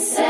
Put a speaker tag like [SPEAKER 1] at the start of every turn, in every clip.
[SPEAKER 1] Rinse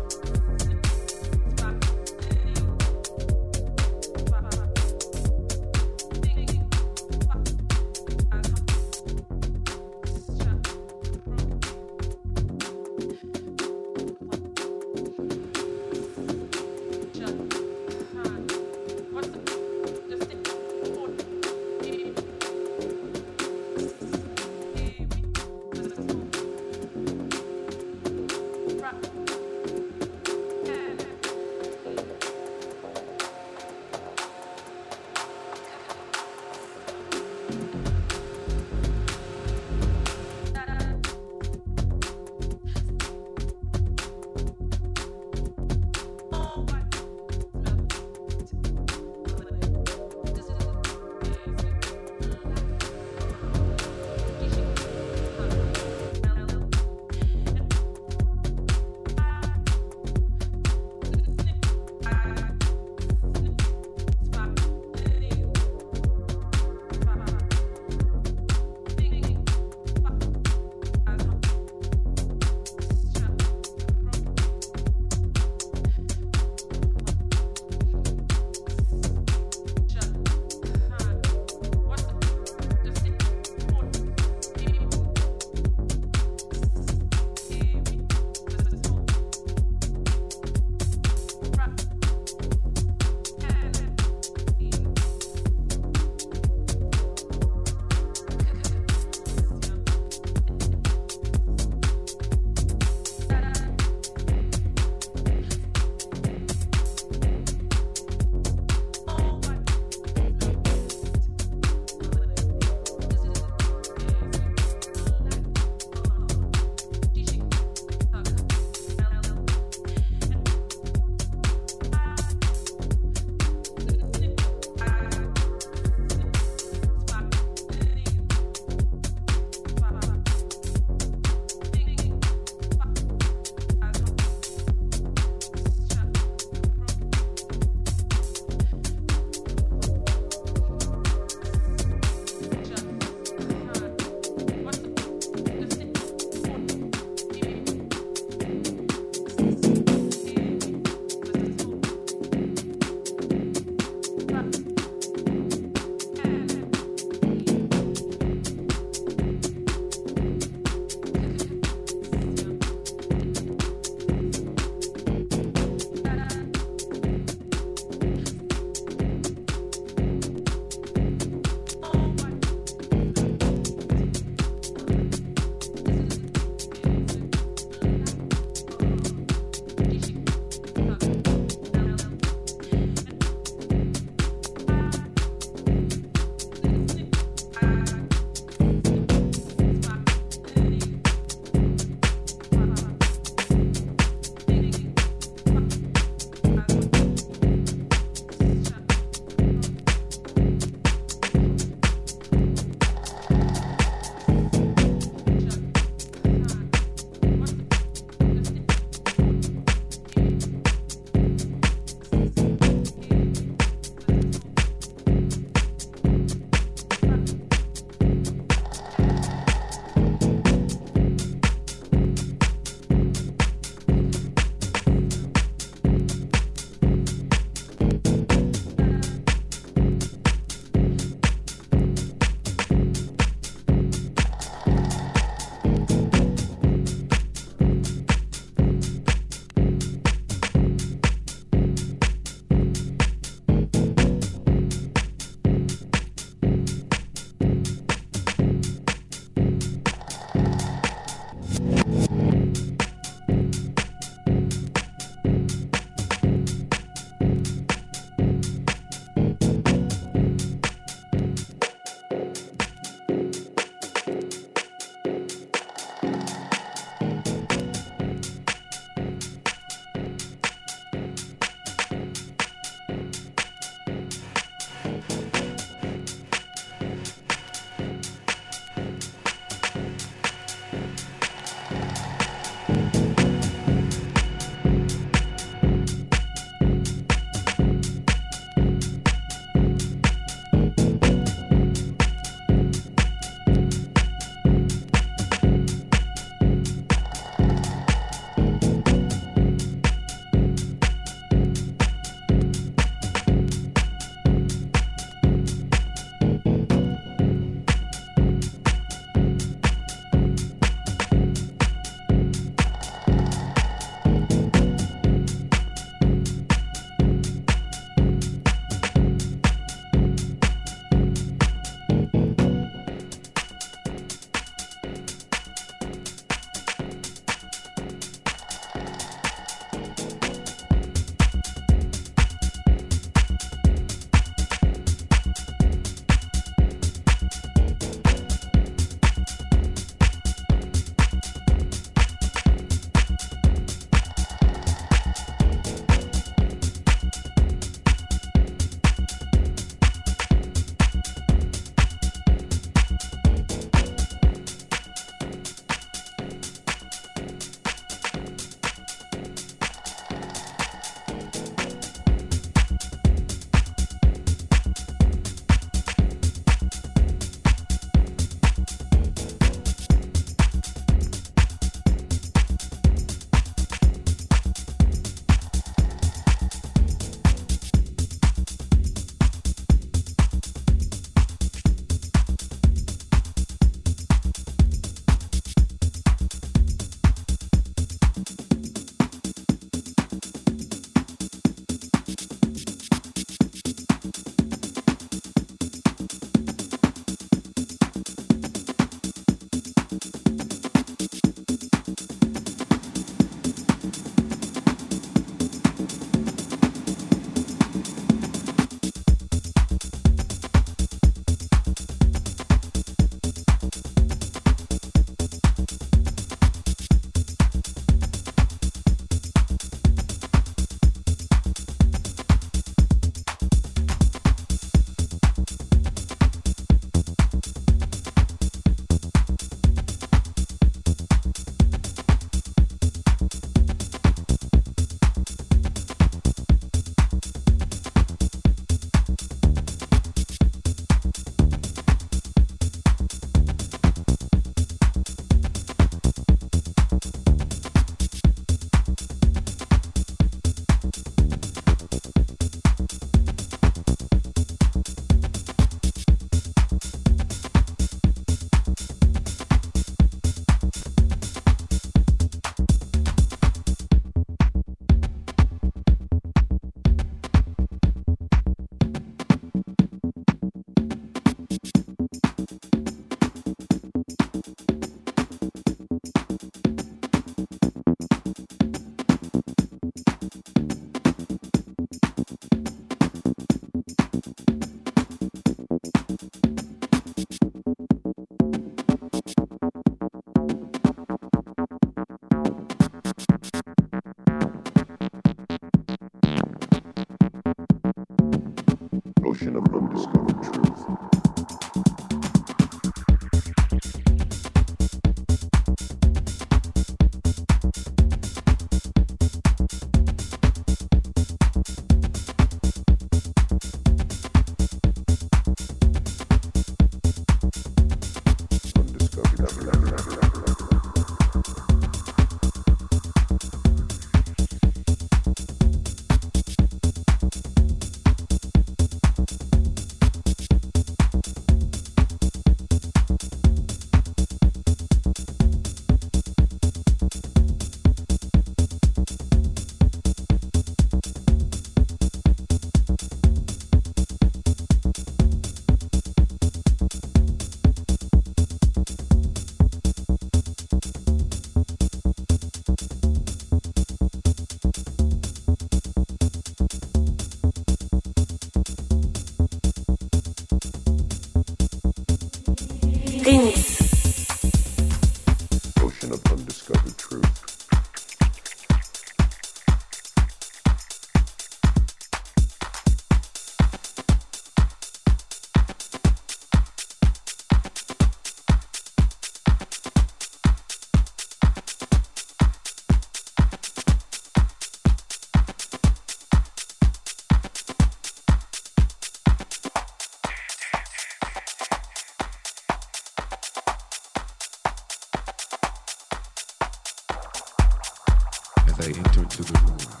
[SPEAKER 2] I
[SPEAKER 3] enter into the room,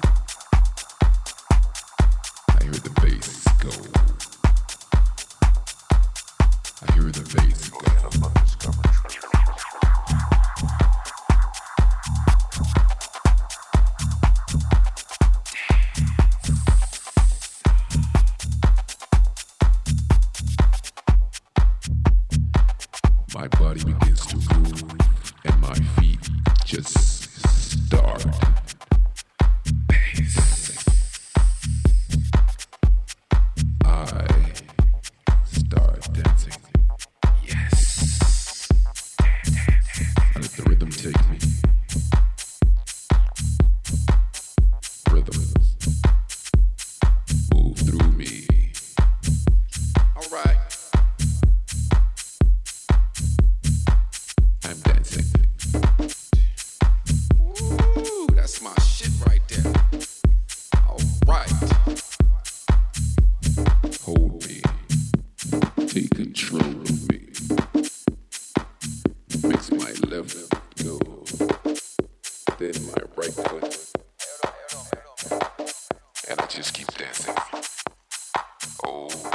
[SPEAKER 3] just keep dancing.
[SPEAKER 1] Oh.